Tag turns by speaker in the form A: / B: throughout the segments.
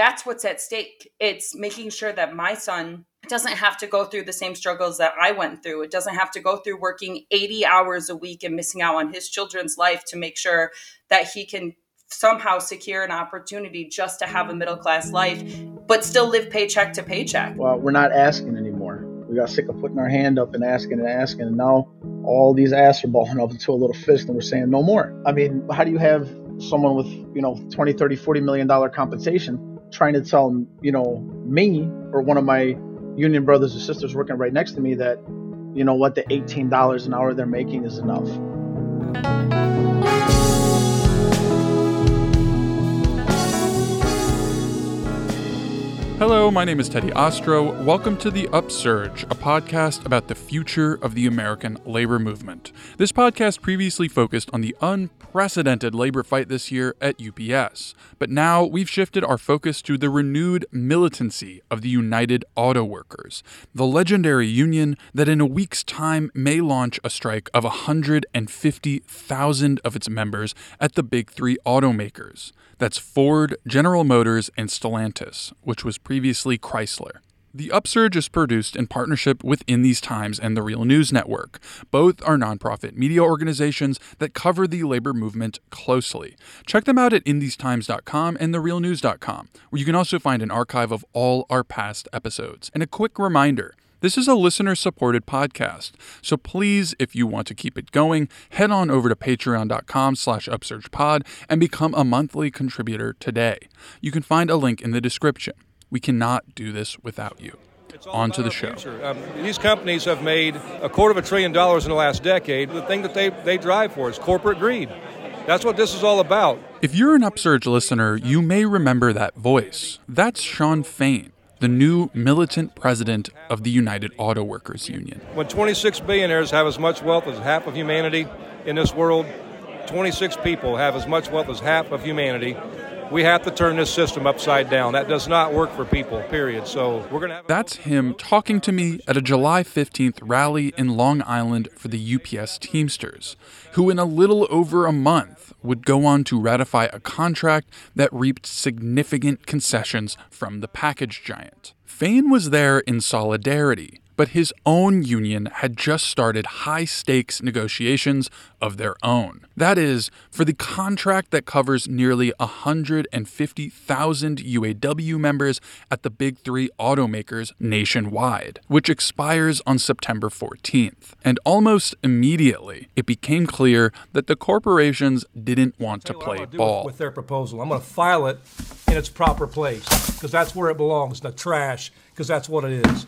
A: that's what's at stake. It's making sure that my son doesn't have to go through the same struggles that I went through. It doesn't have to go through working 80 hours a week and missing out on his children's life to make sure that he can somehow secure an opportunity just to have a middle class life, but still live paycheck to paycheck.
B: Well, we're not asking anymore. We got sick of putting our hand up and asking and asking, and now all these asks are balling up into a little fist, and we're saying no more. I mean, how do you have someone with you know 20, 30, 40 million dollar compensation trying to tell you know me or one of my union brothers or sisters working right next to me that you know what the $18 an hour they're making is enough
C: Hello, my name is Teddy Ostrow. Welcome to The Upsurge, a podcast about the future of the American labor movement. This podcast previously focused on the unprecedented labor fight this year at UPS, but now we've shifted our focus to the renewed militancy of the United Auto Workers, the legendary union that in a week's time may launch a strike of 150,000 of its members at the big three automakers. That's Ford, General Motors, and Stellantis, which was previously Chrysler. The Upsurge is produced in partnership with In These Times and the Real News Network. Both are nonprofit media organizations that cover the labor movement closely. Check them out at inthesetimes.com and therealnews.com, where you can also find an archive of all our past episodes. And a quick reminder this is a listener supported podcast, so please, if you want to keep it going, head on over to patreon.com slash upsurgepod and become a monthly contributor today. You can find a link in the description. We cannot do this without you. On to the show.
D: Um, these companies have made a quarter of a trillion dollars in the last decade. The thing that they, they drive for is corporate greed. That's what this is all about.
C: If you're an Upsurge listener, you may remember that voice. That's Shawn Fain the new militant president of the United Auto Workers Union.
D: When 26 billionaires have as much wealth as half of humanity in this world, 26 people have as much wealth as half of humanity. We have to turn this system upside down. That does not work for people, period. So we're going to have.
C: That's him talking to me at a July 15th rally in Long Island for the UPS Teamsters, who in a little over a month would go on to ratify a contract that reaped significant concessions from the package giant. Fain was there in solidarity, but his own union had just started high stakes negotiations of their own. That is, for the contract that covers nearly 150,000 UAW members at the big three automakers nationwide, which expires on September 14th. And almost immediately, it became clear that the corporations didn't want to play ball.
D: With their proposal, I'm going to file it in its proper place because that's where it belongs, the trash, because that's what it is.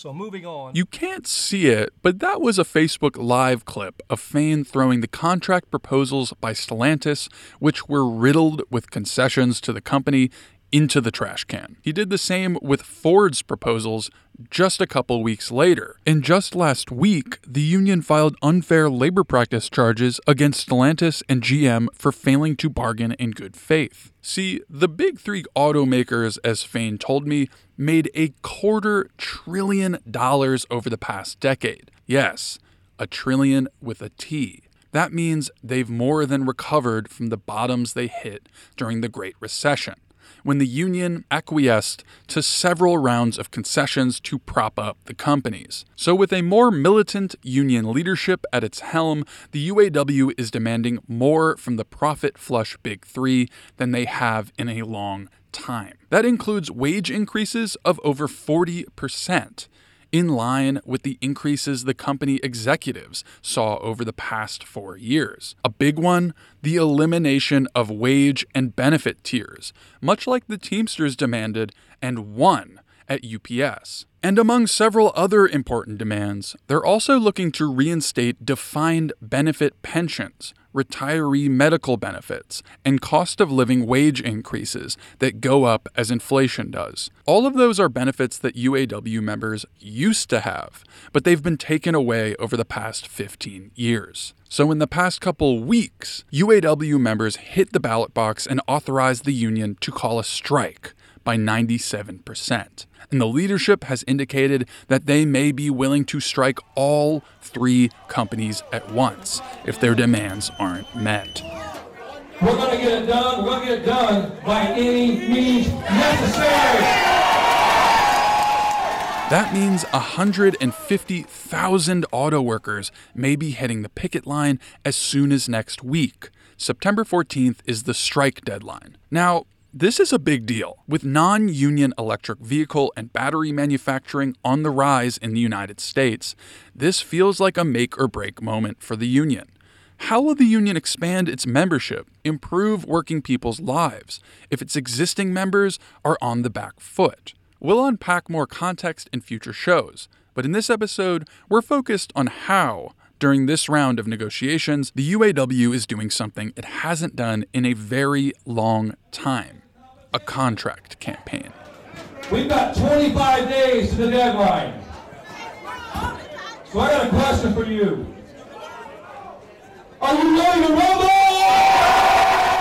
D: So moving on.
C: You can't see it, but that was a Facebook Live clip of Fain throwing the contract proposals by Stellantis, which were riddled with concessions to the company, into the trash can. He did the same with Ford's proposals just a couple weeks later. And just last week, the union filed unfair labor practice charges against Stellantis and GM for failing to bargain in good faith. See, the big three automakers, as Fain told me, made a quarter trillion dollars over the past decade. Yes, a trillion with a T. That means they've more than recovered from the bottoms they hit during the Great Recession when the union acquiesced to several rounds of concessions to prop up the companies. So, with a more militant union leadership at its helm, the UAW is demanding more from the profit flush Big Three than they have in a long time. That includes wage increases of over 40% in line with the increases the company executives saw over the past four years. A big one the elimination of wage and benefit tiers, much like the Teamsters demanded and won at UPS. And among several other important demands, they're also looking to reinstate defined benefit pensions, retiree medical benefits, and cost of living wage increases that go up as inflation does. All of those are benefits that UAW members used to have, but they've been taken away over the past 15 years. So, in the past couple weeks, UAW members hit the ballot box and authorized the union to call a strike by 97%. And the leadership has indicated that they may be willing to strike all three companies at once if their demands aren't met.
E: We're going to get it done. We're going to get it done by any means necessary.
C: That means 150,000 auto workers may be hitting the picket line as soon as next week. September 14th is the strike deadline. Now, this is a big deal, with non union electric vehicle and battery manufacturing on the rise in the United States. This feels like a make or break moment for the union. How will the union expand its membership, improve working people's lives, if its existing members are on the back foot? We'll unpack more context in future shows, but in this episode, we're focused on how, during this round of negotiations, the UAW is doing something it hasn't done in a very long time a contract campaign.
E: We've got 25 days to the deadline. So I got a question for you. Are you ready to rumble?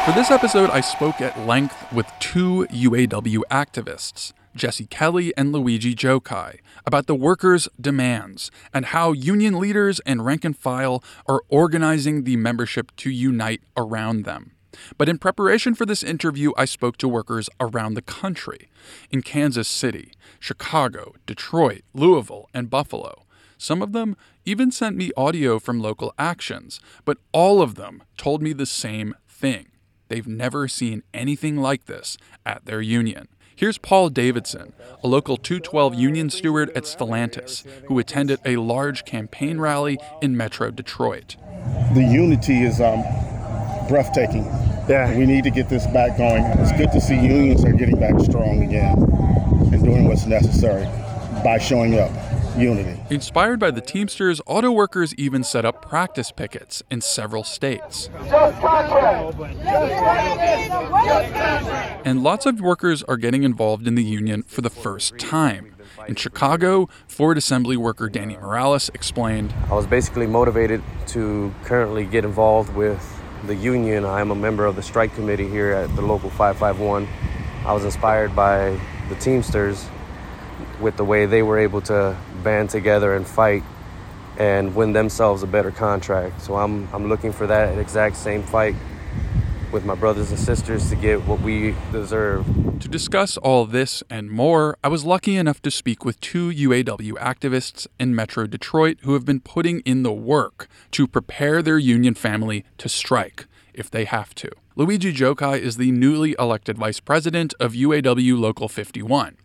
C: For this episode, I spoke at length with two UAW activists, Jessie Kelly and Luigi Gjokaj, about the workers' demands and how union leaders and rank and file are organizing the membership to unite around them. But in preparation for this interview, I spoke to workers around the country in Kansas City, Chicago, Detroit, Louisville, and Buffalo. Some of them even sent me audio from local actions, but all of them told me the same thing. They've never seen anything like this at their union. Here's Paul Davidson, a local 212 union steward at Stellantis, who attended a large campaign rally in Metro Detroit.
F: The unity is um, breathtaking. Yeah. We need to get this back going. It's good to see unions are getting back strong again and doing what's necessary by showing up. Unity.
C: Inspired by the Teamsters, auto workers even set up practice pickets in several states. And lots of workers are getting involved in the union for the first time. In Chicago, Ford Assembly worker Danny Morales explained
G: I was basically motivated to currently get involved with the union. I am a member of the strike committee here at the local 551. I was inspired by the Teamsters with the way they were able to band together and fight and win themselves a better contract. So I'm, I'm looking for that exact same fight with my brothers and sisters to get what we deserve.
C: To discuss all this and more, I was lucky enough to speak with two UAW activists in Metro Detroit who have been putting in the work to prepare their union family to strike if they have to. Luigi Gjokaj is the newly elected vice president of UAW Local 51.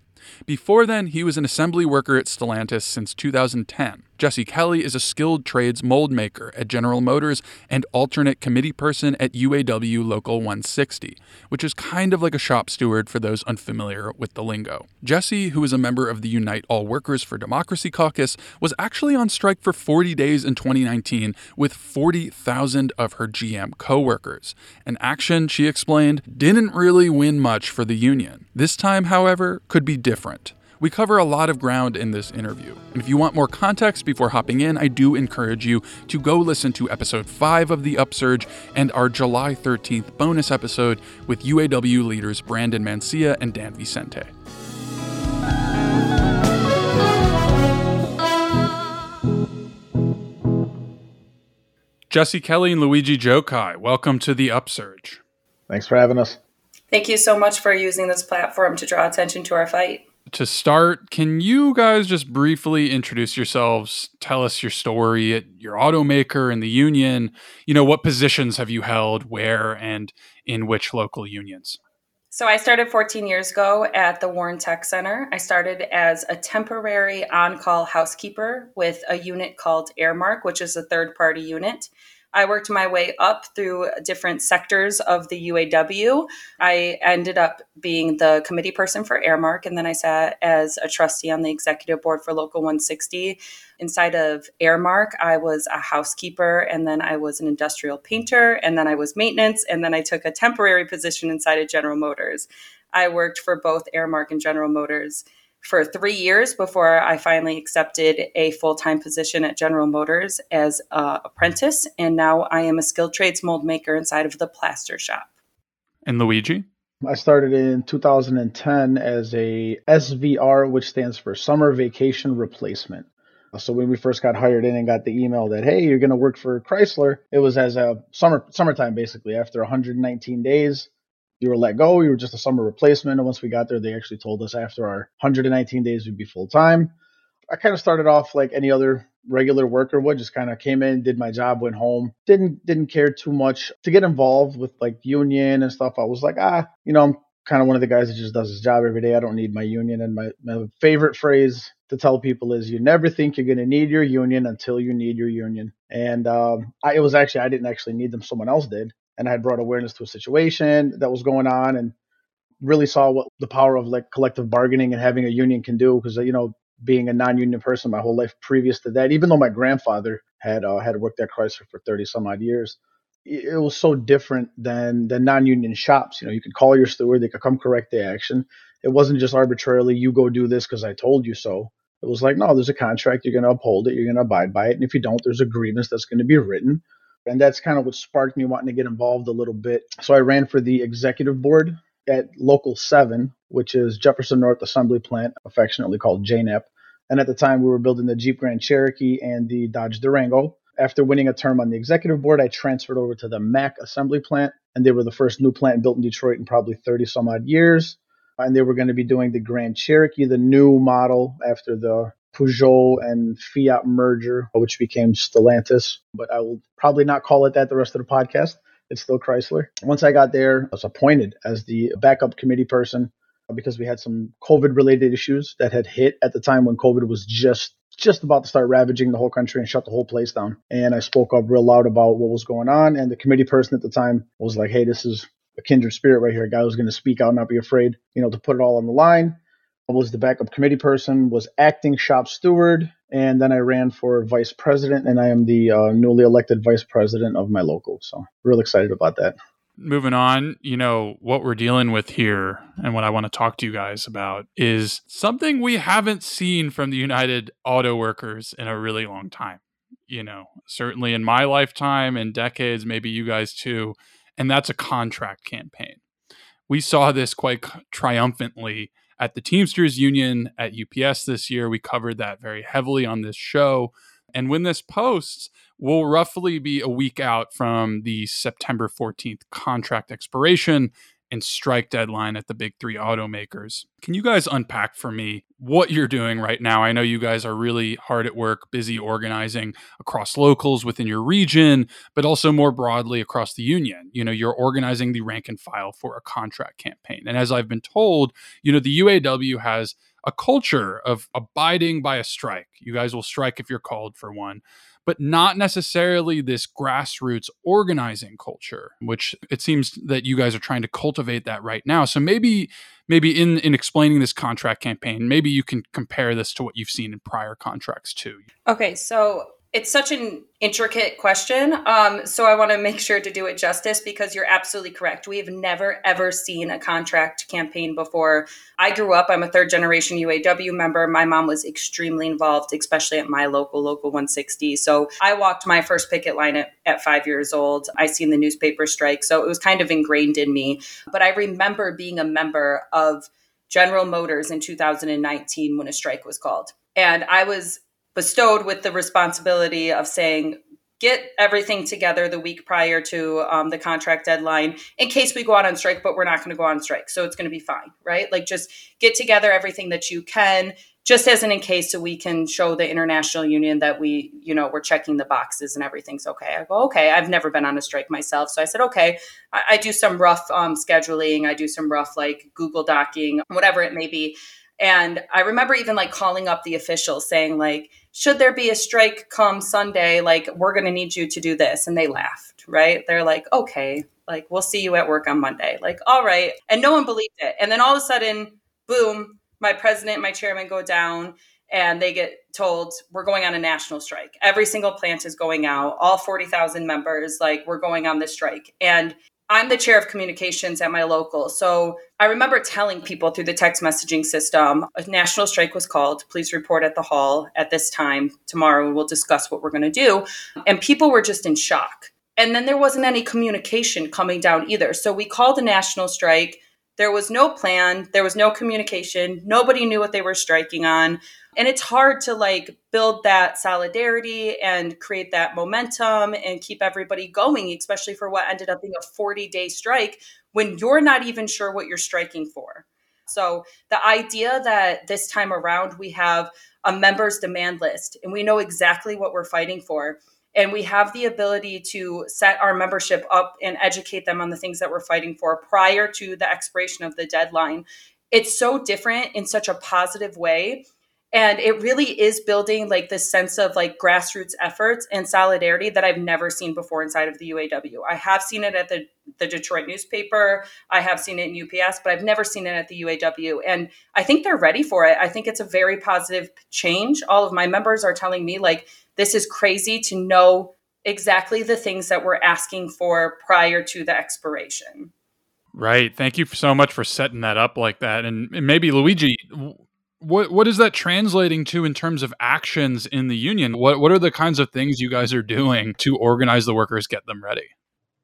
C: Before then, he was an assembly worker at Stellantis since 2010. Jessie Kelly is a skilled trades mold maker at General Motors and alternate committee person at UAW Local 160, which is kind of like a shop steward for those unfamiliar with the lingo. Jessie, who is a member of the Unite All Workers for Democracy caucus, was actually on strike for 40 days in 2019 with 40,000 of her GM coworkers. An action, she explained, didn't really win much for the union. This time, however, could be different. We cover a lot of ground in this interview. And if you want more context before hopping in, I do encourage you to go listen to episode 5 of The Upsurge and our July 13th bonus episode with UAW leaders Brandon Mancilla and Dan Vicente. Jessie Kelly and Luigi Gjokaj, welcome to The Upsurge.
B: Thanks for having us.
A: Thank you so much for using this platform to draw attention to our fight
C: to start, can you guys just briefly introduce yourselves? Tell us your story at your automaker and the union. You know, what positions have you held, where, and in which local unions?
A: So I started 14 years ago at the Warren Tech Center. I started as a temporary on-call housekeeper with a unit called Aramark, which is a third-party unit. I worked my way up through different sectors of the UAW. I ended up being the committee person for Aramark, and then I sat as a trustee on the executive board for Local 160. Inside of Aramark, I was a housekeeper, and then I was an industrial painter, and then I was maintenance, and then I took a temporary position inside of General Motors. I worked for both Aramark and General Motors for three years before I finally accepted a full time position at General Motors as an apprentice. And now I am a skilled trades mold maker inside of the plaster shop.
C: And Luigi?
B: I started in 2010 as a SVR, which stands for Summer Vacation Replacement. So when we first got hired in and got the email that hey, you're going to work for Chrysler, it was as a summer summertime basically. After 119 days, you were let go. You were just a summer replacement. And once we got there, they actually told us after our 119 days we'd be full time. I kind of started off like any other regular worker would, just kind of came in, did my job, went home. Didn't didn't care too much to get involved with like union and stuff. I was like, ah, you know, I'm kind of one of the guys that just does his job every day. I don't need my union. And my, my favorite phrase to tell people is you never think you're going to need your union until you need your union. And um, I, it was actually, I didn't actually need them. Someone else did. And I had brought awareness to a situation that was going on and really saw what the power of like collective bargaining and having a union can do. Cause, you know, being a non-union person my whole life previous to that, even though my grandfather had, uh, had worked at Chrysler for 30 some odd years, it was so different than the non-union shops. You know, you could call your steward, they could come correct the action. It wasn't just arbitrarily you go do this because I told you so. It was like, no, there's a contract, you're going to uphold it, you're going to abide by it, and if you don't, there's a grievance that's going to be written. And that's kind of what sparked me wanting to get involved a little bit. So I ran for the executive board at Local 7, which is Jefferson North Assembly Plant, affectionately called JNAP. And at the time, we were building the Jeep Grand Cherokee and the Dodge Durango. After winning a term on the executive board, I transferred over to the Mack assembly plant, and they were the first new plant built in Detroit in probably 30 some odd years. And they were going to be doing the Grand Cherokee, the new model after the Peugeot and Fiat merger, which became Stellantis. But I will probably not call it that the rest of the podcast. It's still Chrysler. Once I got there, I was appointed as the backup committee person because we had some COVID related issues that had hit at the time when COVID was just just about to start ravaging the whole country and shut the whole place down. And I spoke up real loud about what was going on. And the committee person at the time was like, hey, this is a kindred spirit right here. A guy who's going to speak out, not be afraid, you know, to put it all on the line. I was the backup committee person, was acting shop steward, and then I ran for vice president, and I am the uh, newly elected vice president of my local. So, real excited about that
C: moving on, you know, what we're dealing with here and what I want to talk to you guys about is something we haven't seen from the United Auto Workers in a really long time. You know, certainly in my lifetime and decades, maybe you guys too. And that's a contract campaign. We saw this quite triumphantly at the Teamsters Union at UPS this year. We covered that very heavily on this show. And when this posts, we'll roughly be a week out from the September 14th contract expiration and strike deadline at the big three automakers. Can you guys unpack for me what you're doing right now? I know you guys are really hard at work, busy organizing across locals within your region, but also more broadly across the union. You know, you're organizing the rank and file for a contract campaign. And as I've been told, you know, the UAW has a culture of abiding by a strike. You guys will strike if you're called for one, but not necessarily this grassroots organizing culture, which it seems that you guys are trying to cultivate that right now. So maybe maybe in in explaining this contract campaign, maybe you can compare this to what you've seen in prior contracts too.
A: Okay, so it's such an intricate question. Um, so I want to make sure to do it justice because you're absolutely correct. We have never, ever seen a contract campaign before. I grew up, I'm a third generation UAW member. My mom was extremely involved, especially at my local, local 160. So I walked my first picket line at, at five years old. I seen the newspaper strike. So it was kind of ingrained in me. But I remember being a member of General Motors in 2019 when a strike was called. And I was bestowed with the responsibility of saying, get everything together the week prior to um, the contract deadline in case we go out on strike, but we're not going to go on strike. So it's going to be fine, right? Like just get together everything that you can, just as an in case so we can show the international union that we, you know, we're checking the boxes and everything's okay. I go, okay, I've never been on a strike myself. So I said, okay, I, I do some rough um, scheduling. I do some rough like Google docking, whatever it may be. And I remember even like calling up the officials saying, like, should there be a strike come Sunday, like, we're going to need you to do this. And they laughed, right? They're like, okay, like, we'll see you at work on Monday. Like, all right. And no one believed it. And then all of a sudden, boom, my president, my chairman go down and they get told we're going on a national strike. Every single plant is going out, all 40,000 members, like, we're going on this strike. And I'm the chair of communications at my local. So I remember telling people through the text messaging system a national strike was called. Please report at the hall at this time. Tomorrow we'll discuss what we're going to do. And people were just in shock. And then there wasn't any communication coming down either. So we called a national strike. There was no plan, there was no communication, nobody knew what they were striking on. And it's hard to like build that solidarity and create that momentum and keep everybody going, especially for what ended up being a 40 day strike when you're not even sure what you're striking for. So the idea that this time around we have a members demand list and we know exactly what we're fighting for and we have the ability to set our membership up and educate them on the things that we're fighting for prior to the expiration of the deadline. It's so different in such a positive way and it really is building like this sense of like grassroots efforts and solidarity that I've never seen before inside of the UAW. I have seen it at the the Detroit newspaper, I have seen it in UPS, but I've never seen it at the UAW and I think they're ready for it. I think it's a very positive change. All of my members are telling me like this is crazy to know exactly the things that we're asking for prior to the expiration.
C: Right. Thank you so much for setting that up like that. And, maybe Luigi, what what is that translating to in terms of actions in the union? What what are the kinds of things you guys are doing to organize the workers, get them ready?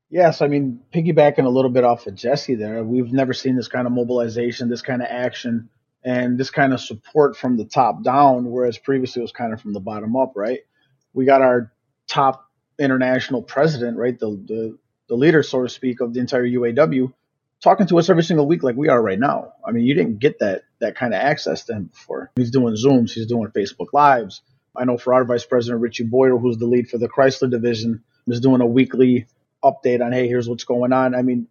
B: Yes, I mean piggybacking a little bit off of Jessie there, we've never seen this kind of mobilization, this kind of action, and this kind of support from the top down, whereas previously it was kind of from the bottom up, right? We got our top international president, right, the the, the leader, so to speak, of the entire UAW, talking to us every single week like we are right now. I mean, you didn't get that that kind of access to him before. He's doing Zooms, he's doing Facebook Lives. I know for our vice president Richie Boyer, who's the lead for the Chrysler division, is doing a weekly update on hey, here's what's going on. I mean,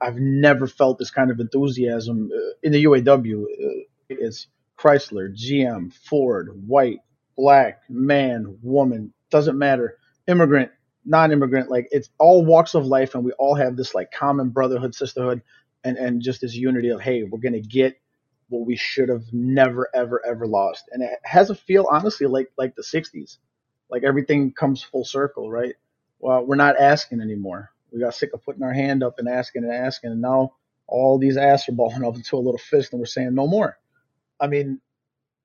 B: I've never felt this kind of enthusiasm uh, in the UAW. Uh, it's Chrysler, GM, Ford, white, black, man, woman, doesn't matter, immigrant, non-immigrant like it's all walks of life and we all have this like common brotherhood sisterhood and and just this unity of hey we're gonna get what we should have never ever ever lost. And it has a feel honestly like like the 60s like everything comes full circle right? Well we're not asking anymore. We got sick of putting our hand up and asking and asking and now all these asses are balling up into a little fist and we're saying no more. I mean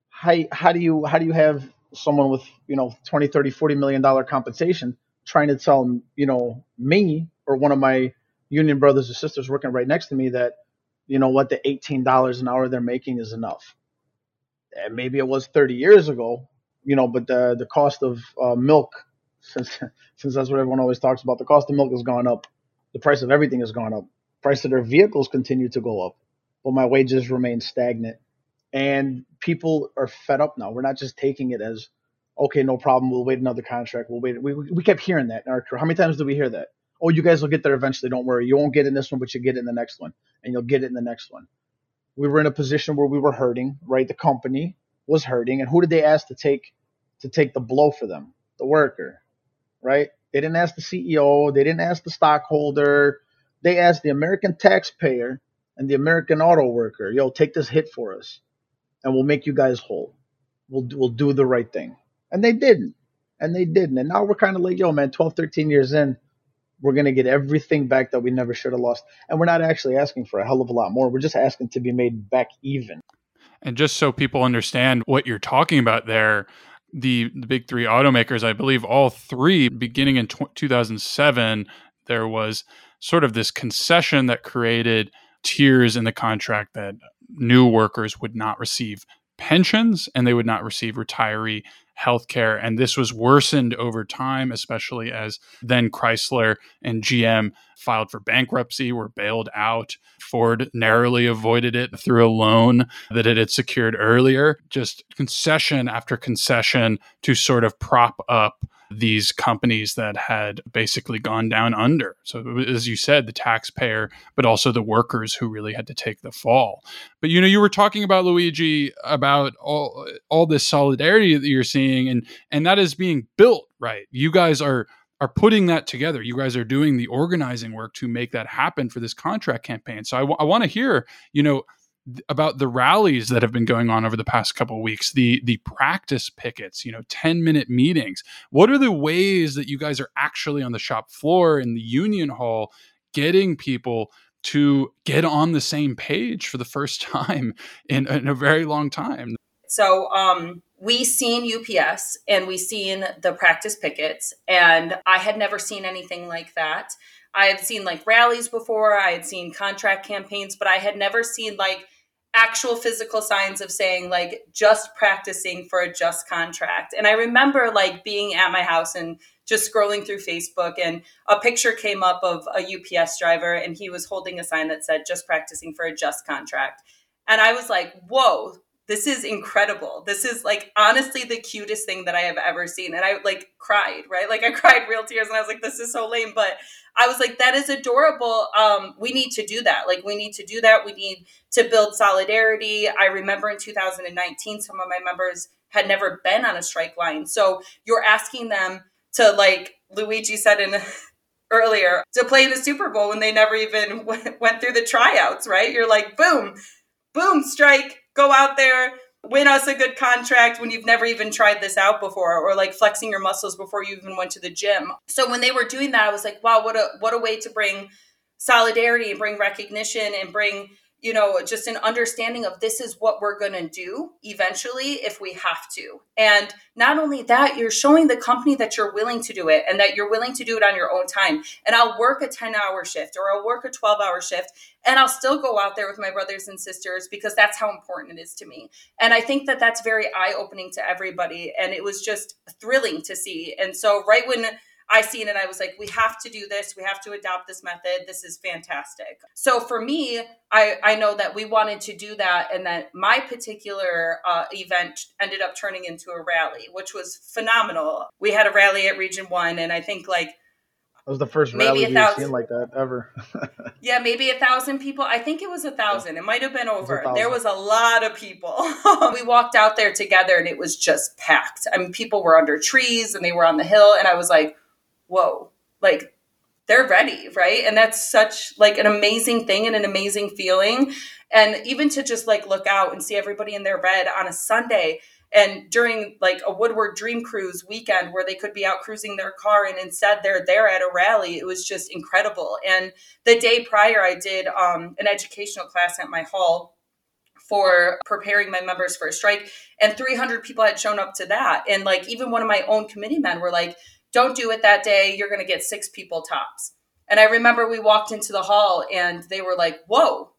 B: how, how do you how do you have someone with you know 20 30 40 million dollar compensation trying to tell you know me or one of my union brothers or sisters working right next to me that you know what the $18 an hour they're making is enough. And maybe it was 30 years ago you know but the the cost of uh, milk since since that's what everyone always talks about the cost of milk has gone up. The price of everything has gone up. Price of their vehicles continue to go up but my wages remain stagnant. And people are fed up now. We're not just taking it as okay, no problem. We'll wait another contract. We'll wait. We, we kept hearing that in our crew. How many times did we hear that? Oh, you guys will get there eventually. Don't worry. You won't get in this one, but you get in the next one, and you'll get it in the next one. We were in a position where we were hurting, right? The company was hurting, and who did they ask to take to take the blow for them? The worker, right? They didn't ask the CEO. They didn't ask the stockholder. They asked the American taxpayer and the American auto worker, yo, take this hit for us, and we'll make you guys whole. We'll we'll do the right thing. And they didn't. And they didn't. And now we're kind of like, yo, man, 12, 13 years in, we're going to get everything back that we never should have lost. And we're not actually asking for a hell of a lot more. We're just asking to be made back even.
C: And just so people understand what you're talking about there, the, the big three automakers, I believe all three, beginning in t- 2007, there was sort of this concession that created tiers in the contract that new workers would not receive pensions and they would not receive retiree healthcare. And this was worsened over time, especially as then Chrysler and GM filed for bankruptcy, were bailed out. Ford narrowly avoided it through a loan that it had secured earlier. Just concession after concession to sort of prop up these companies that had basically gone down under. So, as you said, the taxpayer, but also the workers who really had to take the fall. But you know, you were talking about Luigi about all all this solidarity that you're seeing, and and that is being built right. You guys are are putting that together. You guys are doing the organizing work to make that happen for this contract campaign. So I, w- I want to hear, you know, about the rallies that have been going on over the past couple weeks the the practice pickets you know 10 minute meetings what are the ways that you guys are actually on the shop floor in the union hall getting people to get on the same page for the first time in, in a very long time
A: so um we seen ups and we seen the practice pickets and i had never seen anything like that I had seen like rallies before, I had seen contract campaigns, but I had never seen like actual physical signs of saying like just practicing for a just contract. And I remember like being at my house and just scrolling through Facebook and a picture came up of a UPS driver and he was holding a sign that said just practicing for a just contract. And I was like, "Whoa, this is incredible. This is like honestly the cutest thing that I have ever seen. And I like cried, right? Like I cried real tears and I was like, this is so lame. But I was like, that is adorable. Um, we need to do that. Like we need to do that. We need to build solidarity. I remember in 2019, some of my members had never been on a strike line. So you're asking them to like Luigi said in earlier to play in the Super Bowl when they never even went through the tryouts, right? You're like, boom, boom, strike go out there, win us a good contract when you've never even tried this out before or like flexing your muscles before you even went to the gym. So when they were doing that, I was like, wow, what a what a way to bring solidarity and bring recognition and bring you know, just an understanding of this is what we're going to do eventually if we have to. And not only that, you're showing the company that you're willing to do it and that you're willing to do it on your own time. And I'll work a 10 hour shift or I'll work a 12 hour shift and I'll still go out there with my brothers and sisters because that's how important it is to me. And I think that that's very eye opening to everybody. And it was just thrilling to see. And so, right when I seen it. I was like, we have to do this. We have to adopt this method. This is fantastic. So for me, I, I know that we wanted to do that and that my particular uh, event ended up turning into a rally, which was phenomenal. We had a rally at Region 1 and I think like
B: that was the first rally we've seen like that ever.
A: yeah, maybe a thousand people. I think it was a thousand. It might have been over. Was there was a lot of people. we walked out there together and it was just packed. I mean, people were under trees and they were on the hill. And I was like, whoa, like they're ready, right? And that's such like an amazing thing and an amazing feeling. And even to just like look out and see everybody in their red on a Sunday and during like a Woodward Dream Cruise weekend where they could be out cruising their car and instead they're there at a rally, it was just incredible. And the day prior, I did um, an educational class at my hall for preparing my members for a strike, and 300 people had shown up to that. And like even one of my own committee men were like, don't do it that day. You're going to get six people tops. And I remember we walked into the hall and they were like, whoa,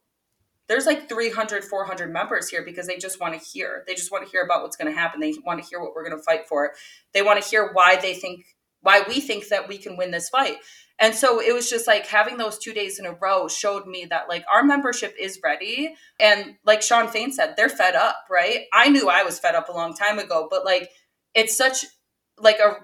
A: there's like 300, 400 members here because they just want to hear. They just want to hear about what's going to happen. They want to hear what we're going to fight for. They want to hear why they think, why we think that we can win this fight. And so it was just like having those two days in a row showed me that like our membership is ready. And like Shawn Fain said, they're fed up, right? I knew I was fed up a long time ago, but like it's such like a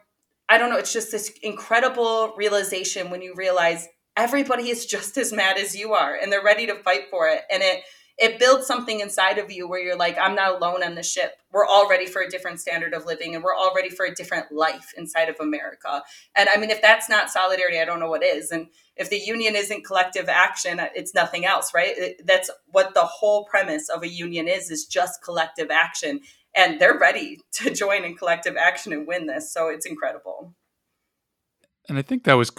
A: I don't know, it's just this incredible realization when you realize everybody is just as mad as you are and they're ready to fight for it. And it it builds something inside of you where you're like, I'm not alone on the ship. We're all ready for a different standard of living and we're all ready for a different life inside of America. And I mean, if that's not solidarity, I don't know what is. And if the union isn't collective action, uh, it's nothing else, right? That's what the whole premise of a union is, is just collective action and they're ready to join in collective action and win this. So it's incredible.
C: And I think that was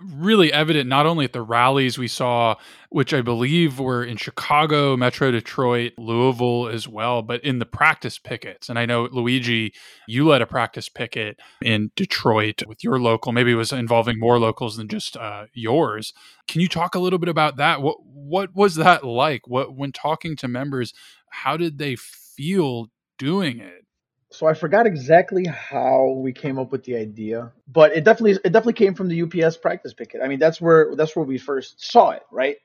C: really evident not only at the rallies we saw, which I believe were in Chicago, Metro Detroit, Louisville as well, but in the practice pickets. And I know, Luigi, you led a practice picket in Detroit with your local, maybe it was involving more locals than just uh, yours. Can you talk a little bit about that? What, what was that like? What, when talking to members, how did they feel doing it.
B: So I forgot exactly how we came up with the idea, but it definitely it definitely came from the UPS practice picket. I mean, that's where that's where we first saw it, right?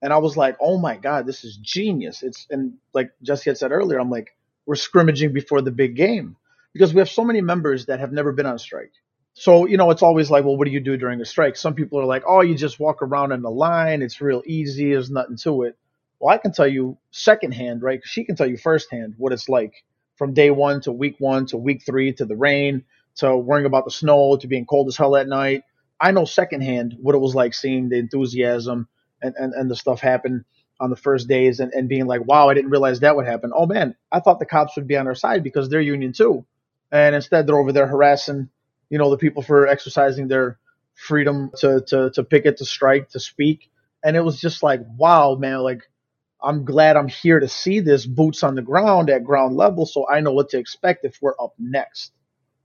B: And I was like, "Oh my god, this is genius!" It's and like Jessie had said earlier, I'm like, we're scrimmaging before the big game because we have so many members that have never been on strike. So you know, it's always like, well, what do you do during a strike? Some people are like, oh, you just walk around in the line. It's real easy. There's nothing to it. Well, I can tell you secondhand, right? She can tell you firsthand what it's like from day one to week one to week three to the rain to worrying about the snow to being cold as hell at night. I know secondhand what it was like seeing the enthusiasm and, and, and the stuff happen on the first days and, and being like, wow, I didn't realize that would happen. Oh man, I thought the cops would be on our side because they're union too. And instead they're over there harassing, you know, the people for exercising their freedom to, to, to picket, to strike, to speak. And it was just like, wow, man, like I'm glad I'm here to see this boots on the ground at ground level so I know what to expect if we're up next.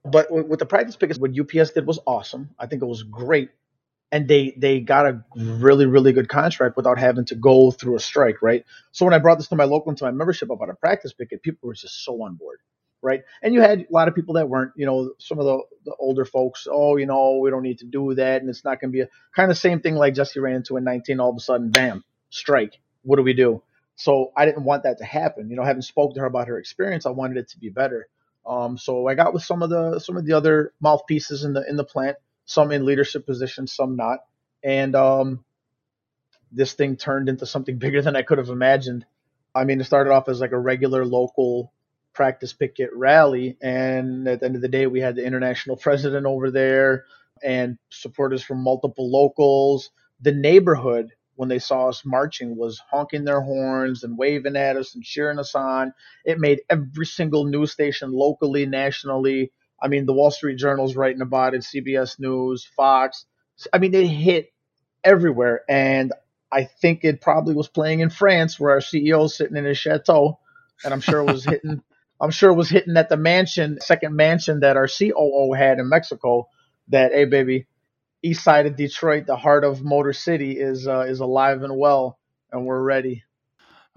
B: But with the practice pickets, what UPS did was awesome. I think it was great. and they they got a really really good contract without having to go through a strike, right? So when I brought this to my local and to my membership about a practice picket, people were just so on board, right? And you had a lot of people that weren't, you know, some of the, the older folks, oh, you know, we don't need to do that, and it's not going to be a kind of same thing like Jessie ran into in 19. All of a sudden, bam, strike. What do we do? So I didn't want that to happen. You know, having spoke to her about her experience, I wanted it to be better. Um, so I got with some of the some of the other mouthpieces in the in the plant some in leadership positions, some not. And um, this thing turned into something bigger than I could have imagined. I mean, it started off as like a regular local practice picket rally, and at the end of the day, we had the international president over there and supporters from multiple locals. The neighborhood, when they saw us marching, was honking their horns and waving at us and cheering us on. It made every single news station locally, nationally, I mean, the Wall Street Journal's writing about it, CBS News, Fox. I mean, it hit everywhere. And I think it probably was playing in France where our CEO is sitting in his chateau. And I'm sure it was hitting. I'm sure it was hitting at the mansion, second mansion that our COO had in Mexico. That hey, baby, east side of Detroit, the heart of Motor City, is uh, is alive and well, and we're ready.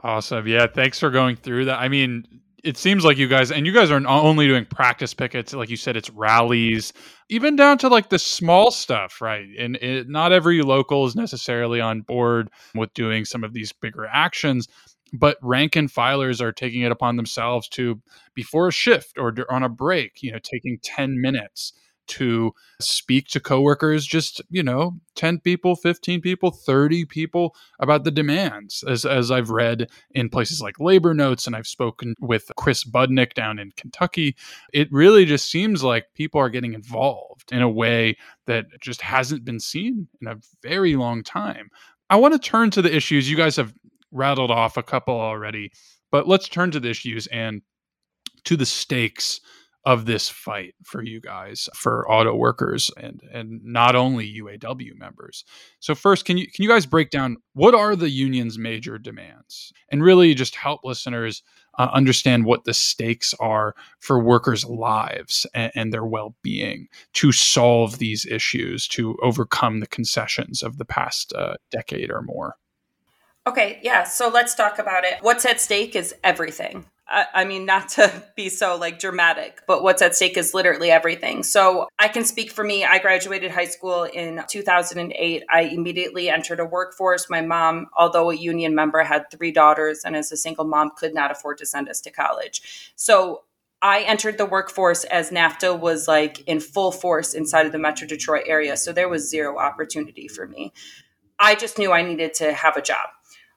C: Awesome. Yeah. Thanks for going through that. I mean, it seems like you guys and you guys are not only doing practice pickets like you said it's rallies even down to like the small stuff right and it, not every local is necessarily on board with doing some of these bigger actions but rank and filers are taking it upon themselves to before a shift or on a break you know taking 10 minutes to speak to coworkers, just, you know, 10 people, 15 people, 30 people about the demands, as, as I've read in places like Labor Notes and I've spoken with Chris Budnick down in Kentucky. It really just seems like people are getting involved in a way that just hasn't been seen in a very long time. I want to turn to the issues. You guys have rattled off a couple already, but let's turn to the issues and to the stakes of this fight for you guys for auto workers and and not only UAW members. So first can you can you guys break down what are the union's major demands and really just help listeners uh, understand what the stakes are for workers' lives and, and their well-being to solve these issues to overcome the concessions of the past uh, decade or more.
A: Okay, yeah. So let's talk about it. What's at stake is everything. I, mean, not to be so like dramatic, but what's at stake is literally everything. So I can speak for me. I graduated high school in 2008. I immediately entered a workforce. My mom, although a union member, had three daughters, and as a single mom, could not afford to send us to college. So I entered the workforce as NAFTA was like in full force inside of the Metro Detroit area. So there was zero opportunity for me. I just knew I needed to have a job.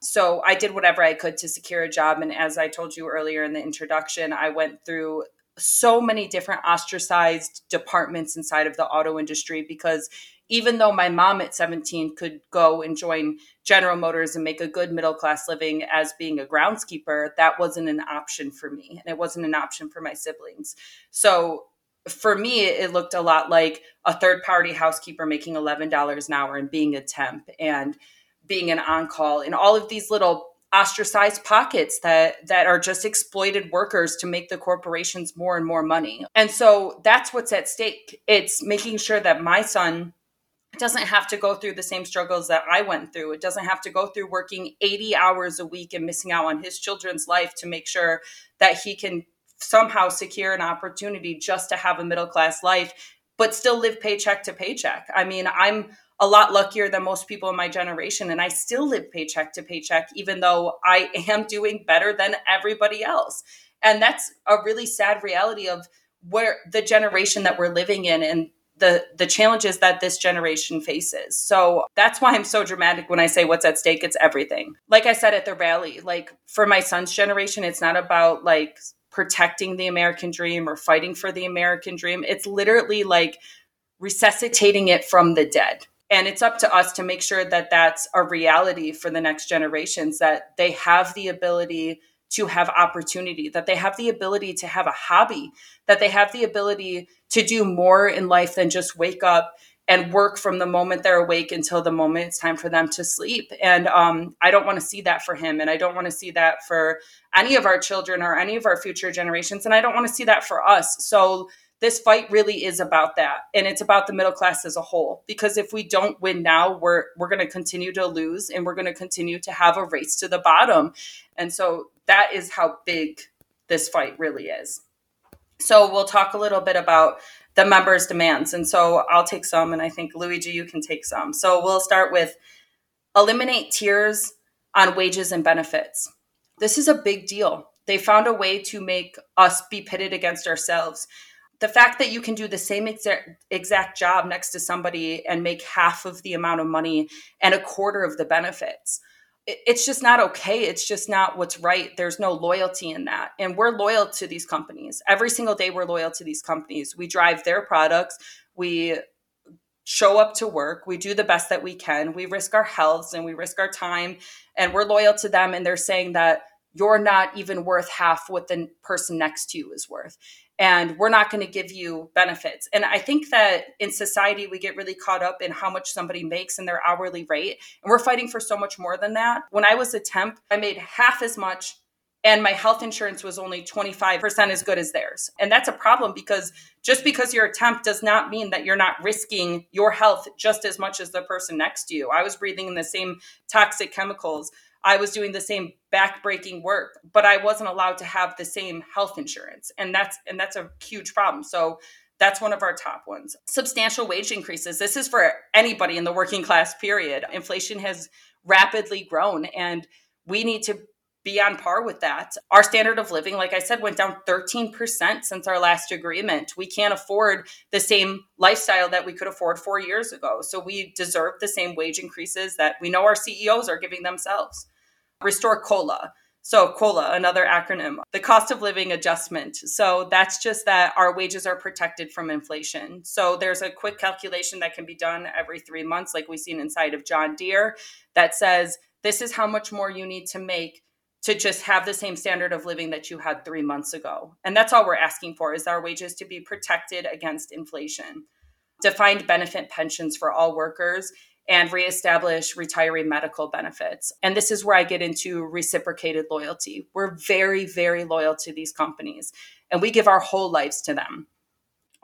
A: So I did whatever I could to secure a job. And as I told you earlier in the introduction, I went through so many different ostracized departments inside of the auto industry because even though my mom at 17 could go and join General Motors and make a good middle class living as being a groundskeeper, that wasn't an option for me. And it wasn't an option for my siblings. So for me, it looked a lot like a third party housekeeper making $11 an hour and being a temp. And being an on call in all of these little ostracized pockets that that are just exploited workers to make the corporations more and more money. And so that's what's at stake. It's making sure that my son doesn't have to go through the same struggles that I went through. It doesn't have to go through working 80 hours a week and missing out on his children's life to make sure that he can somehow secure an opportunity just to have a middle class life but still live paycheck to paycheck. I mean, I'm a lot luckier than most people in my generation. And I still live paycheck to paycheck, even though I am doing better than everybody else. And that's a really sad reality of where the generation that we're living in and the the challenges that this generation faces. So that's why I'm so dramatic when I say what's at stake. It's everything. Like I said at the rally, like for my son's generation, it's not about like protecting the American dream or fighting for the American dream. It's literally like resuscitating it from the dead and it's up to us to make sure that that's a reality for the next generations that they have the ability to have opportunity that they have the ability to have a hobby that they have the ability to do more in life than just wake up and work from the moment they're awake until the moment it's time for them to sleep. And um, i don't want to see that for him and i don't want to see that for any of our children or any of our future generations and i don't want to see that for us. So this fight really is about that and it's about the middle class as a whole because if we don't win now we're we're going to continue to lose and we're going to continue to have a race to the bottom. And so that is how big this fight really is. So we'll talk a little bit about the members demands and so i'll take some and i think luigi you can take some. So we'll start with eliminate tiers on wages and benefits. This is a big deal. They found a way to make us be pitted against ourselves the fact that you can do the same exact, exact job next to somebody and make half of the amount of money and a quarter of the benefits it's just not okay. It's just not what's right. There's no loyalty in that. And we're loyal to these companies. Every single day we're loyal to these companies. We drive their products. We show up to work. We do the best that we can. We risk our healths and we risk our time and we're loyal to them and they're saying that you're not even worth half what the person next to you is worth and we're not going to give you benefits. And I think that in society, we get really caught up in how much somebody makes and their hourly rate. And we're fighting for so much more than that. When I was a temp, I made half as much and my health insurance was only 25% as good as theirs. And that's a problem because just because you're a temp does not mean that you're not risking your health just as much as the person next to you. I was breathing in the same toxic chemicals. I was doing the same backbreaking work, but I wasn't allowed to have the same health insurance. And that's and that's a huge problem. So that's one of our top ones. Substantial wage increases. This is for anybody in the working class period. Inflation has rapidly grown and we need to be on par with that. Our standard of living, like I said, went down 13% since our last agreement. We can't afford the same lifestyle that we could afford four years ago. So we deserve the same wage increases that we know our CEOs are giving themselves. Restore COLA. So, COLA, another acronym, the cost of living adjustment. So, that's just that our wages are protected from inflation. So, there's a quick calculation that can be done every three months, like we've seen inside of John Deere, that says this is how much more you need to make to just have the same standard of living that you had three months ago. And that's all we're asking for is our wages to be protected against inflation. Defined benefit pensions for all workers and reestablish retiree medical benefits. And this is where I get into reciprocated loyalty. We're very, very loyal to these companies and we give our whole lives to them.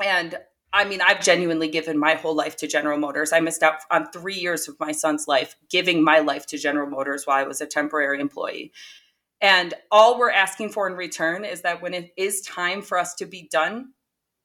A: And I mean, I've genuinely given my whole life to General Motors. I missed out on three years of my son's life giving my life to General Motors while I was a temporary employee. And all we're asking for in return is that when it is time for us to be done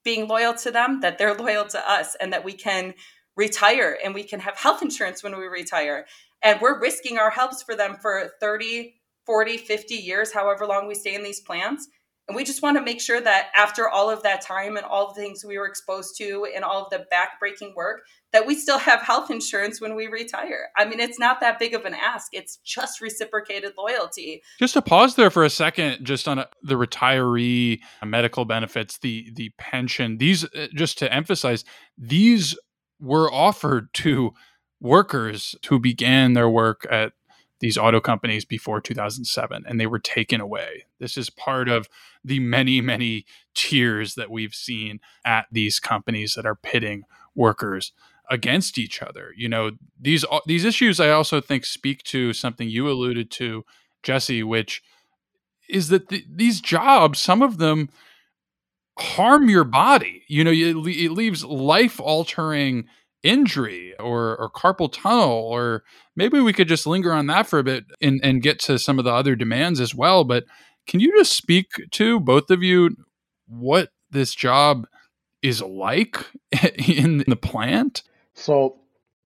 A: being loyal to them, that they're loyal to us and that we can retire and we can have health insurance when we retire. And we're risking our health for them for 30, 40, 50 years, however long we stay in these plans. And we just want to make sure that after all of that time and all the things we were exposed to and all of the backbreaking work, that we still have health insurance when we retire. I mean, it's not that big of an ask. It's just reciprocated loyalty.
C: Just to pause there for a second, just on a, the retiree medical benefits, the the pension. These, uh, just to emphasize, these were offered to workers who began their work at these auto companies before 2007 and they were taken away. This is part of the many, many tiers that we've seen at these companies that are pitting workers against each other. You know, these uh, these issues I also think speak to something you alluded to, Jessie, which is that the, these jobs, some of them harm your body. You know, it, it leaves life altering injury or, or carpal tunnel or maybe we could just linger on that for a bit and, and get to some of the other demands as well. But can you just speak to both of you what this job is like in the plant?
B: So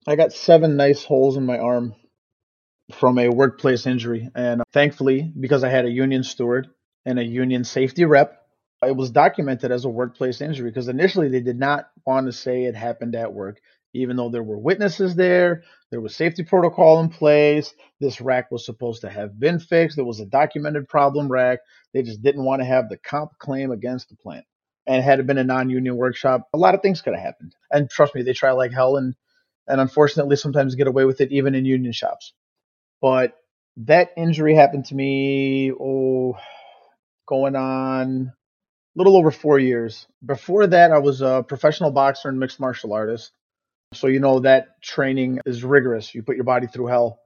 B: i got seven nice holes in my arm from a workplace injury. And thankfully because i had a union steward and a union safety rep it was documented as a workplace injury because initially they did not want to say it happened at work even though there were witnesses there, there was safety protocol in place. This rack was supposed to have been fixed. There was a documented problem rack. They just didn't want to have the comp claim against the plant. And had it been a non-union workshop, a lot of things could have happened. And trust me, they try like hell, and and unfortunately, sometimes get away with it even in union shops. But that injury happened to me, oh, going on a little over four years. Before that, I was a professional boxer and mixed martial artist. So, you know, that training is rigorous. You put your body through hell.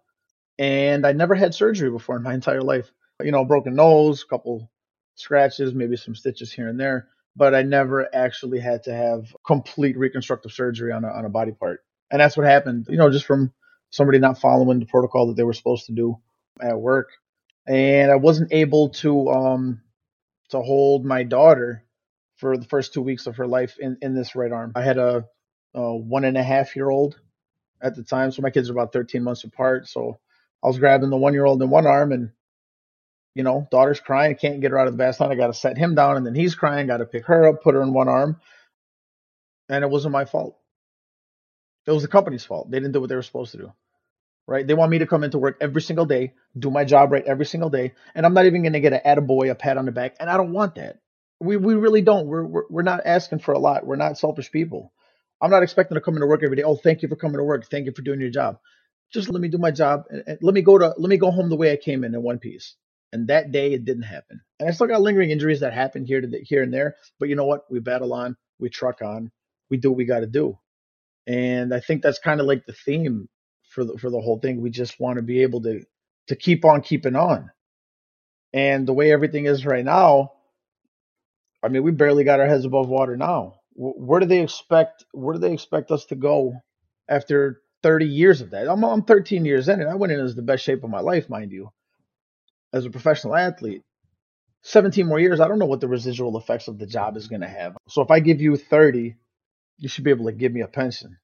B: And I never had surgery before in my entire life. You know, broken nose, a couple scratches, maybe some stitches here and there. but I never actually had to have complete reconstructive surgery on a, on a body part. And that's what happened, you know, just from somebody not following the protocol that they were supposed to do at work. And I wasn't able to um to hold my daughter for the first two weeks of her life in, in this right arm. I had a, a one and a half year old at the time, so my kids are about 13 months apart. So I was grabbing the one year old in one arm and you know, daughter's crying, I can't get her out of the bath. I got to set him down, and then he's crying, got to pick her up, put her in one arm, and it wasn't my fault. It was the company's fault. They didn't do what they were supposed to do. Right? They want me to come into work every single day, do my job right every single day, and I'm not even going to get an attaboy, a pat on the back, and I don't want that. We we really don't. We're, we're we're not asking for a lot. We're not selfish people. I'm not expecting to come into work every day. Oh, thank you for coming to work. Thank you for doing your job. Just let me do my job and, and let me go to let me go home the way I came in in one piece. And that day it didn't happen. And I still got lingering injuries that happen here to the, here and there. But you know what? We battle on, we truck on, we do what we got to do. And I think that's kind of like the theme for the for the whole thing. We just want to be able to to keep on keeping on. And the way everything is right now, I mean, we barely got our heads above water now. Where do they expect? Where do they expect us to go after 30 years of that? I'm, I'm 13 years in, and I went in as the best shape of my life, mind you as a professional athlete, 17 more years, I don't know what the residual effects of the job is going to have. So if I give you 30, you should be able to give me a pension.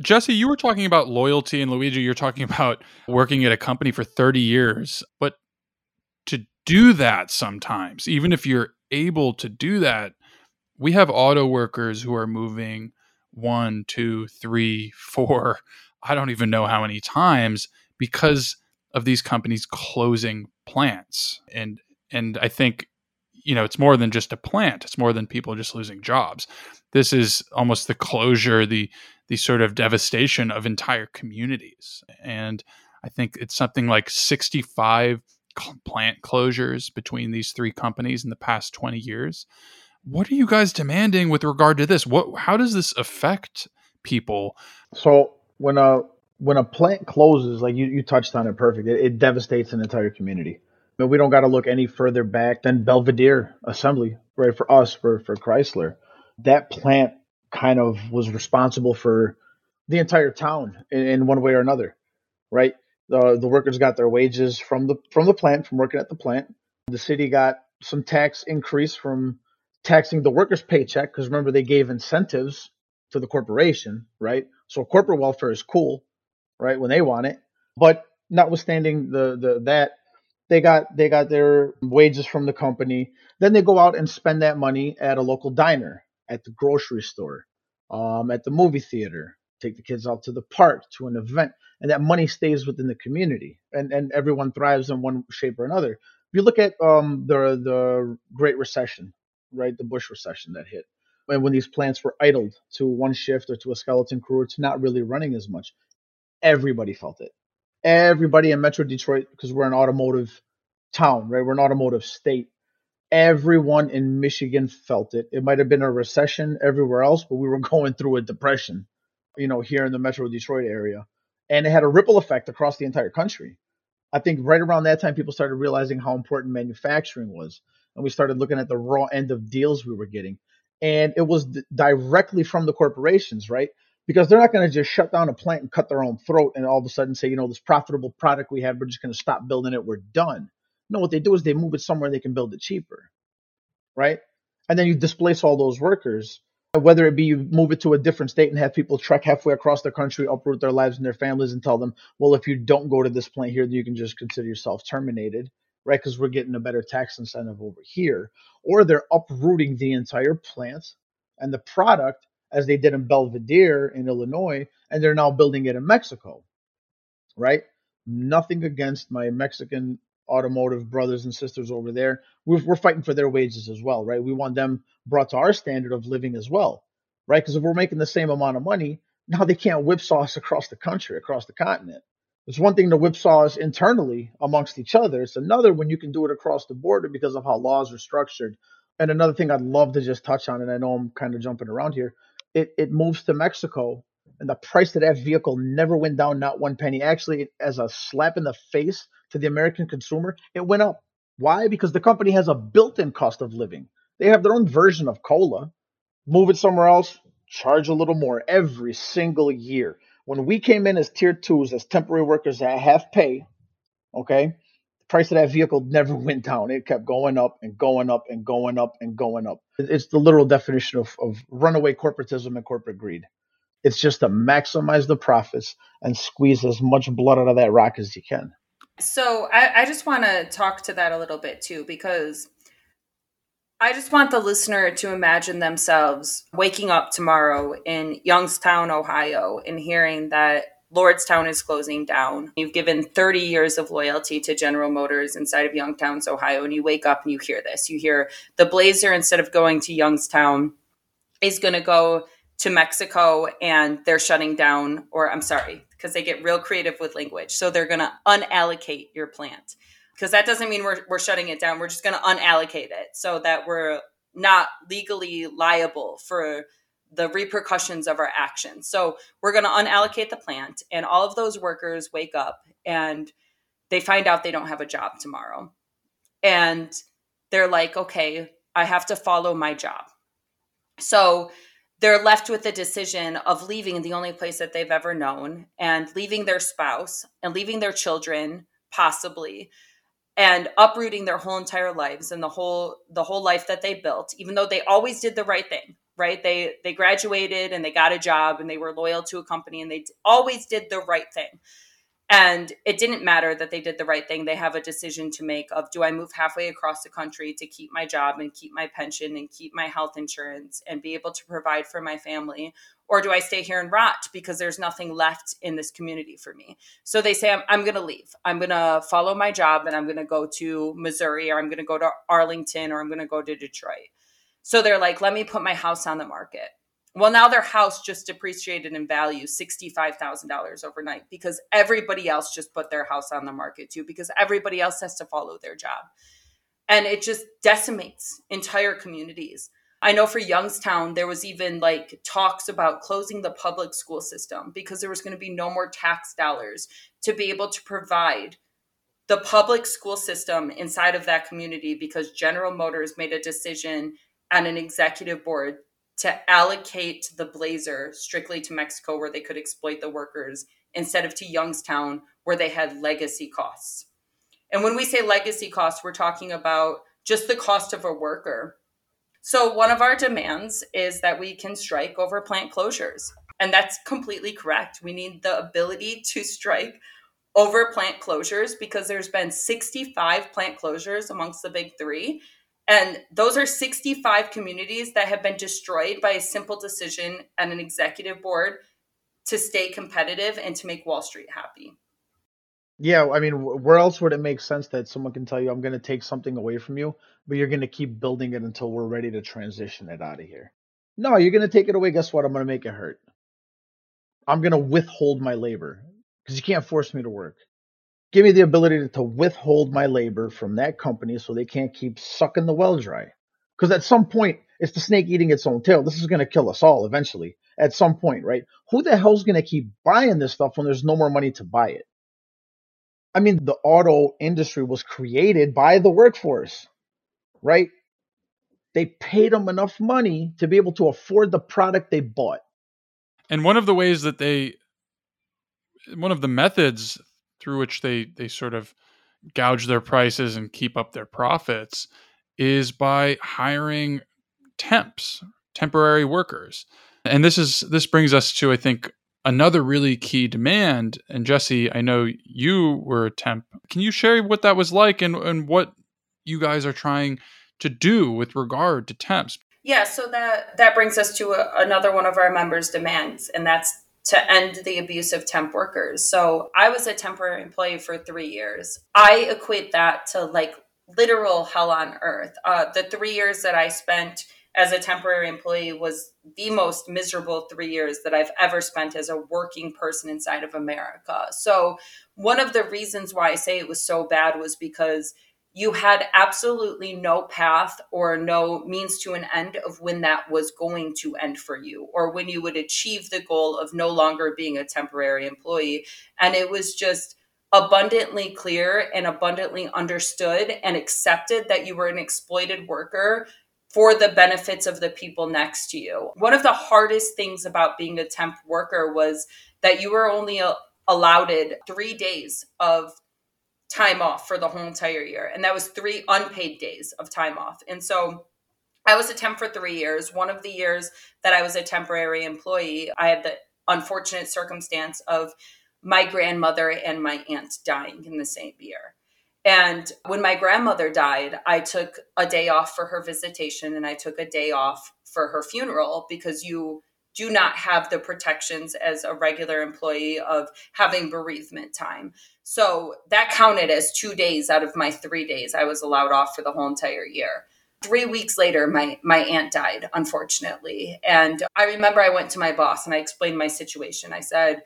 C: Jessie, you were talking about loyalty, and Luigi, you're talking about working at a company for 30 years. But to do that sometimes, even if you're able to do that, we have auto workers who are moving one, two, three, four, I don't even know how many times because of these companies closing plants. And and I think you know it's more than just a plant it's more than people just losing jobs. This is almost the closure the the sort of devastation of entire communities. And I think it's something like 65 plant closures between these three companies in the past 20 years what are you guys demanding with regard to this what how does this affect people
B: so when a when a plant closes, like you, you touched on it perfect, it, it devastates an entire community. Mean, we don't got to look any further back than Belvidere Assembly, right? For us, for for Chrysler, that plant kind of was responsible for the entire town in, in one way or another, right? The the workers got their wages from the from the plant, from working at the plant. The city got some tax increase from taxing the workers' paycheck because remember they gave incentives to the corporation, right? So corporate welfare is cool right? When they want it. But notwithstanding the the that they got they got their wages from the company. Then they go out and spend that money at a local diner, at the grocery store, um, at the movie theater, take the kids out to the park, to an event, and that money stays within the community, and and everyone thrives in one shape or another. If you look at um, the the Great Recession, right, the Bush recession that hit, when when these plants were idled to one shift or to a skeleton crew, it's not really running as much everybody felt it. Everybody in Metro Detroit, because we're an automotive town, right? We're an automotive state. Everyone in Michigan felt it. It might have been a recession everywhere else, but we were going through a depression, you know, here in the Metro Detroit area. And it had a ripple effect across the entire country. I think right around that time, people started realizing how important manufacturing was. And we started looking at the raw end of deals we were getting. And it was d- directly from the corporations, right? because they're not going to just shut down a plant and cut their own throat and all of a sudden say, you know, this profitable product we have, we're just going to stop building it, we're done. No, what they do is they move it somewhere they can build it cheaper, right? And then you displace all those workers, whether it be you move it to a different state and have people trek halfway across the country, uproot their lives and their families, and tell them, well, if you don't go to this plant here, you can just consider yourself terminated, right? Because we're getting a better tax incentive over here. Or they're uprooting the entire plant and the product as they did in Belvidere in Illinois, and they're now building it in Mexico, right? Nothing against my Mexican automotive brothers and sisters over there. We're, we're fighting for their wages as well, right? We want them brought to our standard of living as well, right? Because if we're making the same amount of money, now they can't whipsaw us across the country, across the continent. It's one thing to whipsaw us internally amongst each other. It's another when you can do it across the border because of how laws are structured. And another thing I'd love to just touch on, and I know I'm kind of jumping around here, it, it moves to Mexico and the price of that vehicle never went down not one penny. Actually, as a slap in the face to the American consumer, it went up. Why? Because the company has a built-in cost of living. They have their own version of COLA. Move it somewhere else, charge a little more every single year. When we came in as tier twos, as temporary workers at half pay, okay, the price of that vehicle never went down. It kept going up and going up and going up and going up. It's the literal definition of, of runaway corporatism and corporate greed. It's just to maximize the profits and squeeze as much blood out of that rock as you can.
A: So I, I just want to talk to that a little bit too, because I just want the listener to imagine themselves waking up tomorrow in Youngstown, Ohio, and hearing that Lordstown is closing down. You've given 30 years of loyalty to General Motors inside of Youngstown, Ohio, and you wake up and you hear this. You hear the Blazer, instead of going to Youngstown, is going to go to Mexico and they're shutting down, or I'm sorry, because they get real creative with language. So they're going to unallocate your plant because that doesn't mean we're, we're shutting it down. We're just going to unallocate it so that we're not legally liable for the repercussions of our actions. So we're going to unallocate the plant, and all of those workers wake up and they find out they don't have a job tomorrow. And they're like, okay, I have to follow my job. So they're left with the decision of leaving the only place that they've ever known and leaving their spouse and leaving their children, possibly and uprooting their whole entire lives and the whole the whole life that they built even though they always did the right thing right? They they graduated and they got a job and they were loyal to a company and they always did the right thing. And it didn't matter that they did the right thing. They have a decision to make of do i move halfway across the country to keep my job and keep my pension and keep my health insurance and be able to provide for my family or do I stay here and rot because there's nothing left in this community for me? So they say, I'm, I'm going to leave. I'm going to follow my job and I'm going to go to Missouri or I'm going to go to Arlington or I'm going to go to Detroit. So they're like, let me put my house on the market. Well, now their house just depreciated in value $65,000 overnight because everybody else just put their house on the market too, because everybody else has to follow their job. And it just decimates entire communities. I know for Youngstown, there was even like talks about closing the public school system because there was going to be no more tax dollars to be able to provide the public school system inside of that community because General Motors made a decision and an executive board to allocate the Blazer strictly to Mexico where they could exploit the workers instead of to Youngstown where they had legacy costs. And when we say legacy costs, we're talking about just the cost of a worker so, one of our demands is that we can strike over plant closures. And that's completely correct. We need the ability to strike over plant closures because there's been 65 plant closures amongst the big three. And those are 65 communities that have been destroyed by a simple decision and an executive board to stay competitive and to make Wall Street happy.
B: Yeah, I mean, where else would it make sense that someone can tell you, I'm going to take something away from you, but you're going to keep building it until we're ready to transition it out of here? No, you're going to take it away. Guess what? I'm going to make it hurt. I'm going to withhold my labor because you can't force me to work. Give me the ability to withhold my labor from that company so they can't keep sucking the well dry. Because at some point, it's the snake eating its own tail. This is going to kill us all eventually. At some point, right? Who the hell's going to keep buying this stuff when there's no more money to buy it? I mean, the auto industry was created by the workforce, right? They paid them enough money to be able to afford the product they bought.
C: And one of the ways that they, one of the methods through which they they sort of gouge their prices and keep up their profits is by hiring temps, temporary workers. And this is this brings us to I think another really key demand, and Jessie, I know you were a temp. Can you share what that was like and, and what you guys are trying to do with regard to temps?
A: Yeah, so that that brings us to a, another one of our members' demands, and that's to end the abuse of temp workers. So I was a temporary employee for three years. I equate that to like literal hell on earth. Uh, the three years that I spent as a temporary employee was the most miserable three years that I've ever spent as a working person inside of America. So, one of the reasons why I say it was so bad was because you had absolutely no path or no means to an end of when that was going to end for you or when you would achieve the goal of no longer being a temporary employee. And it was just abundantly clear and abundantly understood and accepted that you were an exploited worker for the benefits of the people next to you. One of the hardest things about being a temp worker was that you were only allowed three days of time off for the whole entire year. And that was three unpaid days of time off. And so I was a temp for three years. One of the years that I was a temporary employee, I had the unfortunate circumstance of my grandmother and my aunt dying in the same year. And when my grandmother died, I took a day off for her visitation and I took a day off for her funeral because you do not have the protections as a regular employee of having bereavement time. So that counted as two days out of my three days I was allowed off for the whole entire year. Three weeks later, my, my aunt died, unfortunately. And I remember I went to my boss and I explained my situation. I said,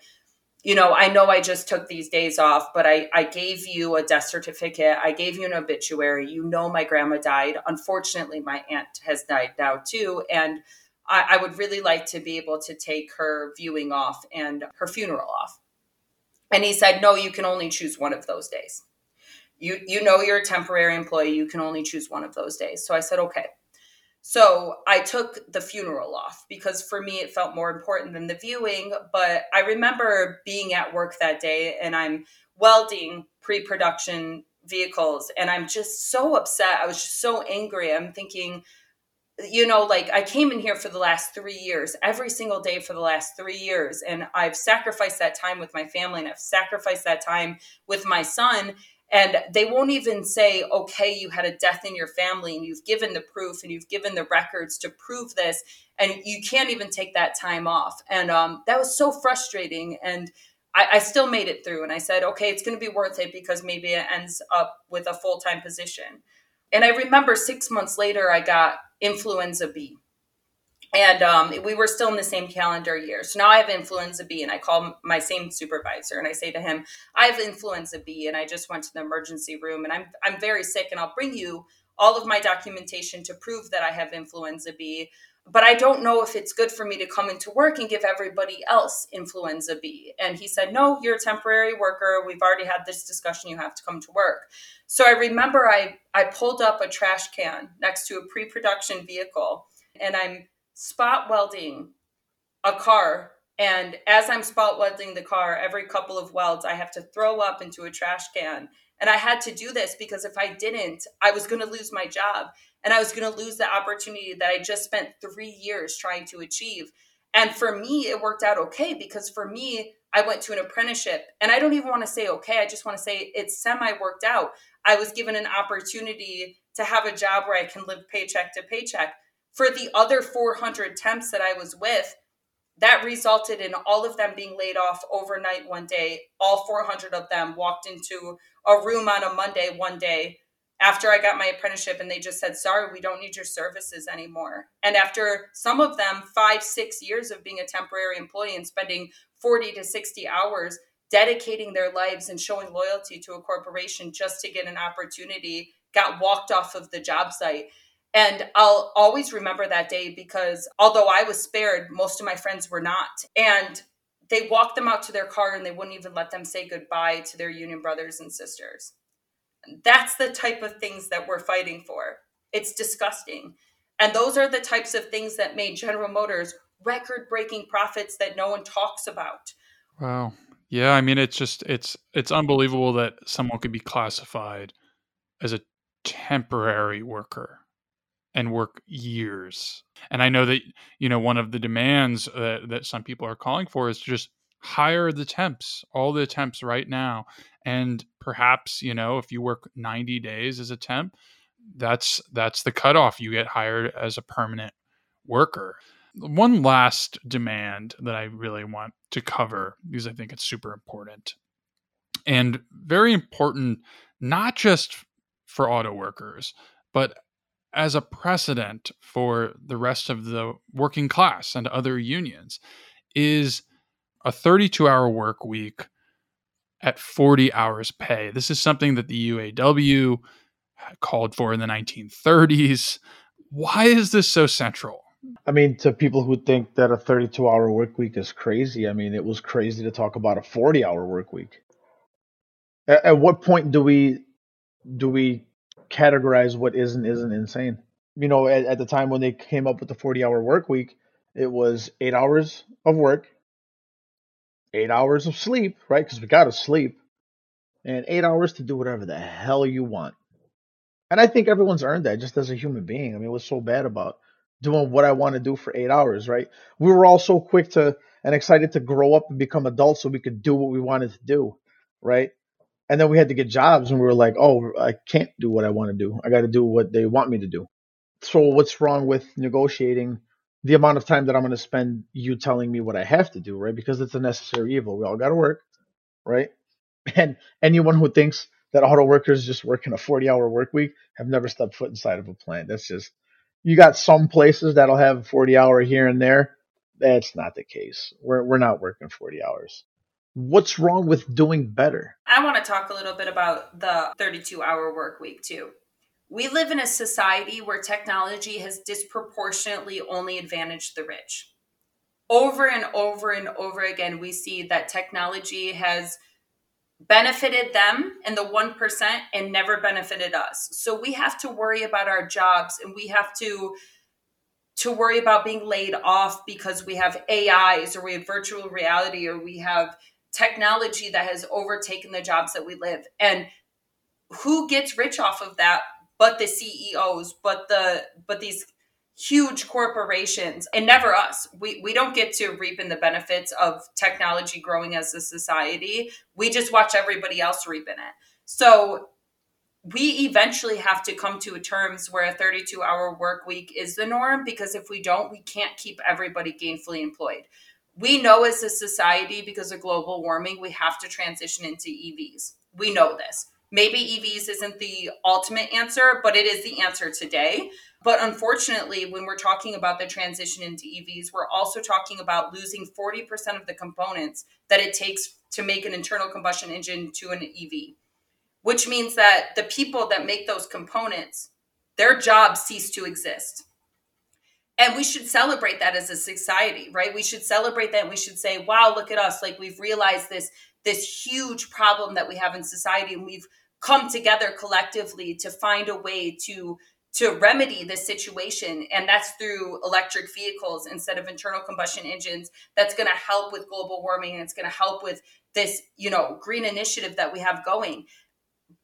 A: you know, I know I just took these days off, but I, I gave you a death certificate. I gave you an obituary. You know, my grandma died. Unfortunately, my aunt has died now too. And I, I would really like to be able to take her viewing off and her funeral off. And he said, no, you can only choose one of those days. You, you know, you're a temporary employee. You can only choose one of those days. So I said, okay. So I took the funeral off because for me it felt more important than the viewing. But I remember being at work that day and I'm welding pre production vehicles and I'm just so upset. I was just so angry. I'm thinking, you know, like I came in here for the last three years, every single day for the last three years. And I've sacrificed that time with my family and I've sacrificed that time with my son and they won't even say okay you had a death in your family and you've given the proof and you've given the records to prove this and you can't even take that time off. And um, that was so frustrating and I, I still made it through and i said okay it's going to be worth it because maybe it ends up with a full-time position. And i remember six months later i got influenza b and um, we were still in the same calendar year. So now I have influenza B, and I call my same supervisor and I say to him, "I have influenza B, and I just went to the emergency room, and I'm I'm very sick, and I'll bring you all of my documentation to prove that I have influenza B." But I don't know if it's good for me to come into work and give everybody else influenza B. And he said, No, you're a temporary worker. We've already had this discussion. You have to come to work. So I remember I, I pulled up a trash can next to a pre production vehicle and I'm spot welding a car and as i'm spot welding the car every couple of welds i have to throw up into a trash can. And i had to do this because if i didn't i was going to lose my job and i was going to lose the opportunity that i just spent three years trying to achieve. And for me it worked out okay because for me i went to an apprenticeship. And i don't even want to say okay i just want to say it's semi worked out. I was given an opportunity to have a job where i can live paycheck to paycheck for the other 400 temps that I was with, that resulted in all of them being laid off overnight one day. All 400 of them walked into a room on a Monday one day after I got my apprenticeship and they just said, sorry, we don't need your services anymore. And after some of them, five, six years of being a temporary employee and spending 40 to 60 hours dedicating their lives and showing loyalty to a corporation just to get an opportunity, got walked off of the job site. And I'll always remember that day because although I was spared, most of my friends were not. And they walked them out to their car and they wouldn't even let them say goodbye to their union brothers and sisters. That's the type of things that we're fighting for. It's disgusting. And those are the types of things that made General Motors record breaking profits that no one talks about.
C: Wow. Yeah, I mean it's just it's it's unbelievable that someone could be classified as a temporary worker and work years. And I know that you know one of the demands that, that some people are calling for is to just hire the temps, all the temps right now, and perhaps you know if you work 90 days as a temp, that's that's the cutoff. You get hired as a permanent worker. One last demand that I really want to cover because I think it's super important and very important, not just for auto workers, but as a precedent for the rest of the working class and other unions is a 32 hour work week at 40 hours pay. This is something that the UAW called for in the 1930s. Why is this so central?
B: I mean, to people who think that a 32 hour work week is crazy, I mean, it was crazy to talk about a 40 hour work week. At, at what point do we do we categorize what is and isn't insane. you know, at, at the time when they came up with the 40 hour work week, it was eight hours of work, eight hours of sleep, right? Because we got to sleep, and eight hours to do whatever the hell you want. And I think everyone's earned that just as a human being. I mean, what's so bad about doing what I want to do for eight hours, right? We were all so quick to and excited to grow up and become adults so we could do what we wanted to do, right? And then we had to get jobs and we were like, oh, I can't do what I want to do. I got to do what they want me to do. So, what's wrong with negotiating the amount of time that I'm going to spend you telling me what I have to do, right? Because it's a necessary evil. We all got to work, right? And anyone who thinks that auto workers just work in a 40 hour work week have never stepped foot inside of a plant. That's just, you got some places that'll have 40 hour here and there. That's not the case. We're, we're not working 40 hours. What's wrong with doing better?
A: I want to talk a little bit about the 32 hour work week too. We live in a society where technology has disproportionately only advantaged the rich. Over and over and over again, we see that technology has benefited them and the 1% and never benefited us. So we have to worry about our jobs and we have to to worry about being laid off because we have AIs or we have virtual reality or we have technology that has overtaken the jobs that we live. And who gets rich off of that but the CEOs, but the but these huge corporations and never us. We we don't get to reap in the benefits of technology growing as a society. We just watch everybody else reap in it. So we eventually have to come to terms where a 32 hour work week is the norm because if we don't, we can't keep everybody gainfully employed. We know as a society, because of global warming, we have to transition into EVs. We know this. Maybe EVs isn't the ultimate answer, but it is the answer today. But unfortunately, when we're talking about the transition into EVs, we're also talking about losing 40% of the components that it takes to make an internal combustion engine to an EV, which means that the people that make those components, their jobs cease to exist. And we should celebrate that as a society, right? We should celebrate that and we should say, wow, look at us. Like we've realized this this huge problem that we have in society and we've come together collectively to find a way to to remedy this situation and that's through electric vehicles instead of internal combustion engines that's going to help with global warming and it's going to help with this you know green initiative that we have going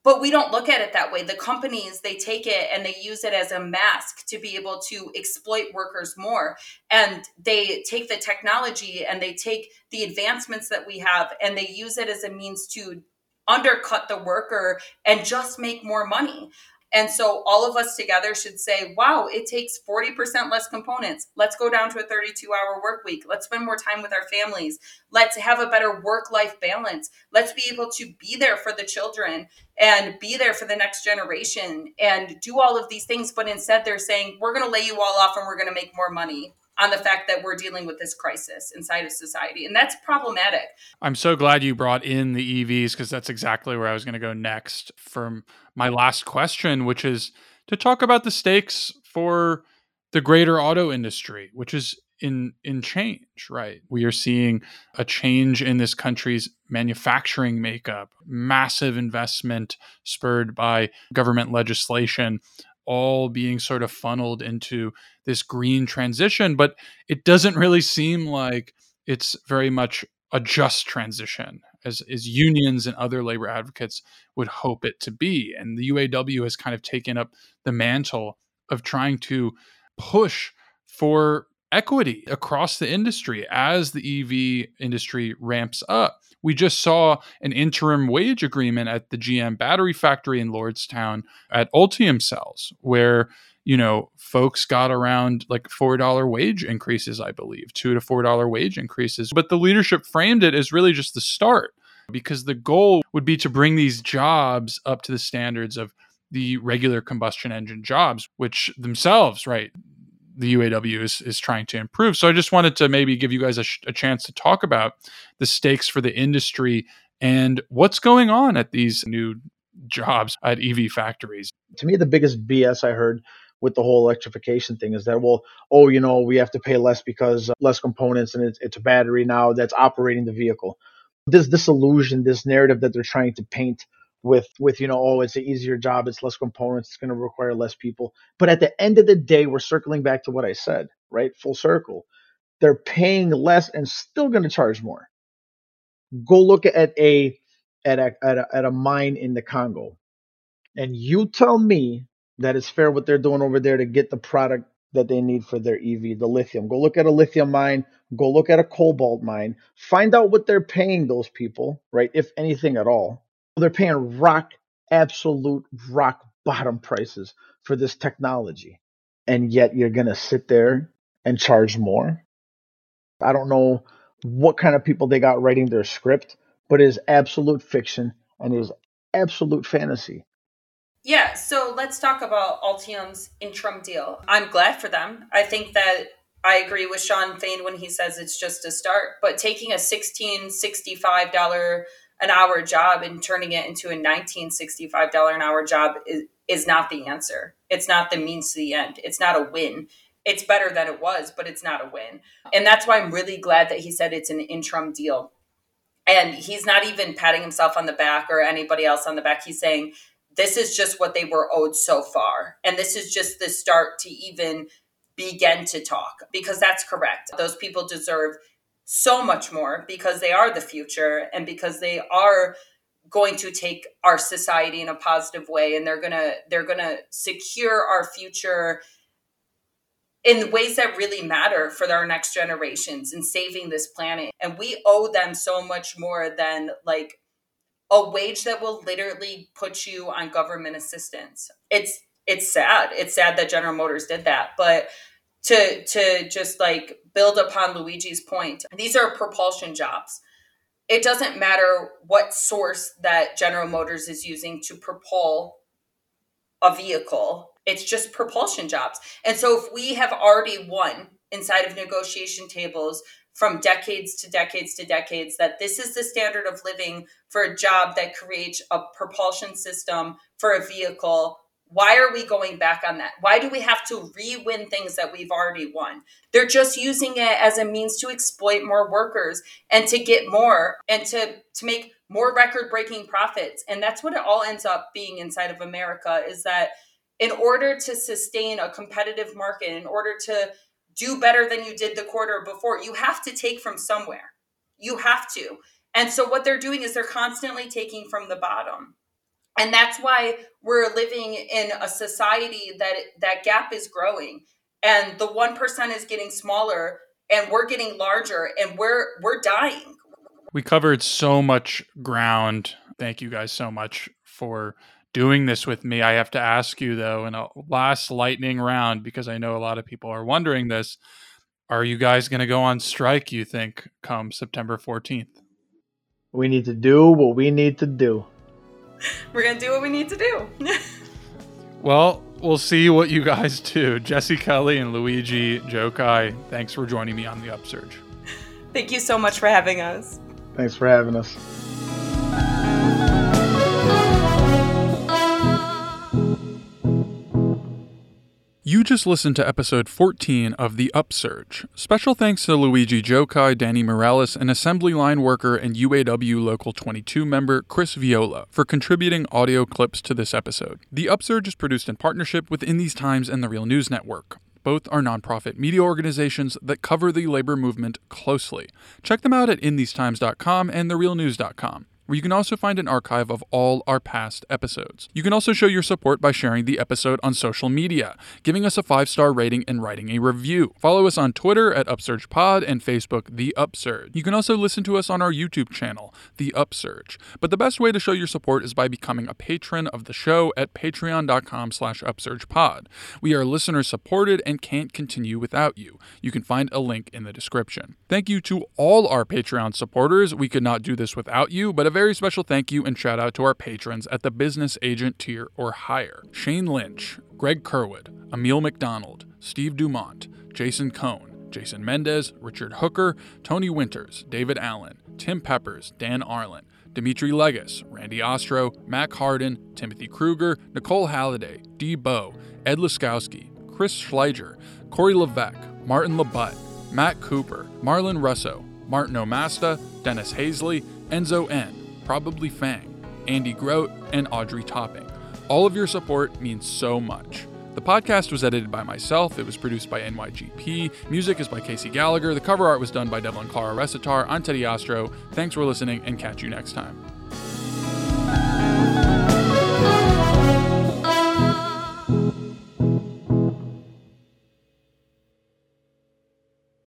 A: but we don't look at it that way. The companies they take it and they use it as a mask to be able to exploit workers more. And they take the technology and they take the advancements that we have and they use it as a means to undercut the worker and just make more money and so all of us together should say, wow, it takes 40% less components. Let's go down to a 32 hour work week. Let's spend more time with our families. Let's have a better work life balance. Let's be able to be there for the children and be there for the next generation and do all of these things. But instead, they're saying, we're going to lay you all off and we're going to make more money on the fact that we're dealing with this crisis inside of society. And that's problematic.
C: I'm so glad you brought in the EVs because that's exactly where I was going to go next from my last question, which is to talk about the stakes for the greater auto industry, which is in in change, right? We are seeing a change in this country's manufacturing makeup, massive investment spurred by government legislation all being sort of funneled into this green transition, but it doesn't really seem like it's very much a just transition as, as unions and other labor advocates would hope it to be. And the UAW has kind of taken up the mantle of trying to push for equity across the industry as the EV industry ramps up. We just saw an interim wage agreement at the GM battery factory in Lordstown at Ultium Cells, where you know folks got around like four dollar wage increases, I believe, two to four dollar wage increases. But the leadership framed it as really just the start, because the goal would be to bring these jobs up to the standards of the regular combustion engine jobs, which themselves, right, the UAW is, is trying to improve. So I just wanted to maybe give you guys a, sh- a chance to talk about the stakes for the industry and what's going on at these new jobs at EV factories.
B: To me, the biggest BS I heard with the whole electrification thing is that, well, oh, you know, we have to pay less because uh, less components and it's, it's a battery now that's operating the vehicle. This this illusion this narrative that they're trying to paint with with you know oh it's an easier job it's less components it's going to require less people. But at the end of the day we're circling back to what i said right? Full circle. They're paying less and still going to charge more. Go look at a at a, at a at a mine in the congo. And you tell me that it's fair what they're doing over there to get the product that they need for their EV, the lithium. Go look at a lithium mine, go look at a cobalt mine, find out what they're paying those people, right? If anything at all. They're paying rock, absolute rock bottom prices for this technology. And yet you're going to sit there and charge more. I don't know what kind of people they got writing their script, but it is absolute fiction and it is absolute fantasy.
A: Yeah, so let's talk about Ultium's interim deal. I'm glad for them. I think that I agree with Shawn Fain when he says it's just a start, but taking a $1665 an hour job and turning it into a $1965 an hour job is, is not the answer. It's not the means to the end. It's not a win. It's better than it was, but it's not a win. And that's why I'm really glad that he said it's an interim deal. And he's not even patting himself on the back or anybody else on the back. He's saying, this is just what they were owed so far. And this is just the start to even begin to talk because that's correct. Those people deserve so much more because they are the future and because they are going to take our society in a positive way and they're going to they're going to secure our future in ways that really matter for our next generations and saving this planet and we owe them so much more than like a wage that will literally put you on government assistance. It's it's sad. It's sad that General Motors did that, but to to just like build upon Luigi's point, these are propulsion jobs. It doesn't matter what source that General Motors is using to propel a vehicle. It's just propulsion jobs. And so if we have already won inside of negotiation tables from decades to decades to decades that this is the standard of living for a job that creates a propulsion system for a vehicle. Why are we going back on that? Why do we have to re-win things that we've already won? They're just using it as a means to exploit more workers and to get more and to to make more record breaking profits. And that's what it all ends up being inside of america is that in order to sustain a competitive market in order to do better than you did the quarter before. You have to take from somewhere. You have to. And so what they're doing is they're constantly taking from the bottom. And that's why we're living in a society that that gap is growing and the 1% is getting smaller and we're getting larger and we're we're dying.
C: We covered so much ground. Thank you guys so much for doing this with me. I have to ask you though, in a last lightning round, because I know a lot of people are wondering this. Are you guys going to go on strike, you think, come September 14th?
B: We need to do what we need to do.
A: We're going to do what we need to do.
C: well, we'll see what you guys do. Jessie Kelly and Luigi Gjokaj, thanks for joining me on the Upsurge.
A: Thank you so much for having us.
B: Thanks for having us.
C: You just listened to episode 14 of The Upsurge. Special thanks to Luigi Gjokaj, Danny Morales, and assembly line worker and UAW Local 22 member Chris Viola for contributing audio clips to this episode. The Upsurge is produced in partnership with In These Times and the Real News Network. Both are nonprofit media organizations that cover the labor movement closely. Check them out at inthesetimes.com and therealnews.com where you can also find an archive of all our past episodes. You can also show your support by sharing the episode on social media, giving us a five star rating, and writing a review. Follow us on Twitter at UpsurgePod and Facebook The Upsurge. You can also listen to us on our YouTube channel, The Upsurge. But the best way to show your support is by becoming a patron of the show at patreon.com slash upsurgepod. We are listener supported and can't continue without you. You can find a link in the description. Thank you to all our Patreon supporters. We could not do this without you, but very special thank you and shout out to our patrons at the business agent tier or higher Shane Lynch, Greg Kerwood, Emil McDonald, Steve Dumont, Jason Cohn, Jason Mendez, Richard Hooker, Tony Winters, David Allen, Tim Peppers, Dan Arlen, Dimitri Legas, Randy Ostro, Mac Harden, Timothy Kruger, Nicole Halliday, Dee Bow, Ed Laskowski, Chris Schleiger, Corey Levesque, Martin Labutt, Matt Cooper, Marlon Russo, Martin Omasta, Dennis Hazley, Enzo N., Probably Fang, Andy Grote, and Audrey Topping. All of your support means so much. The podcast was edited by myself. It was produced by NYGP. Music is by Casey Gallagher. The cover art was done by Devlin Clara Recitar. I'm Teddy Ostrow. Thanks for listening and catch you next time.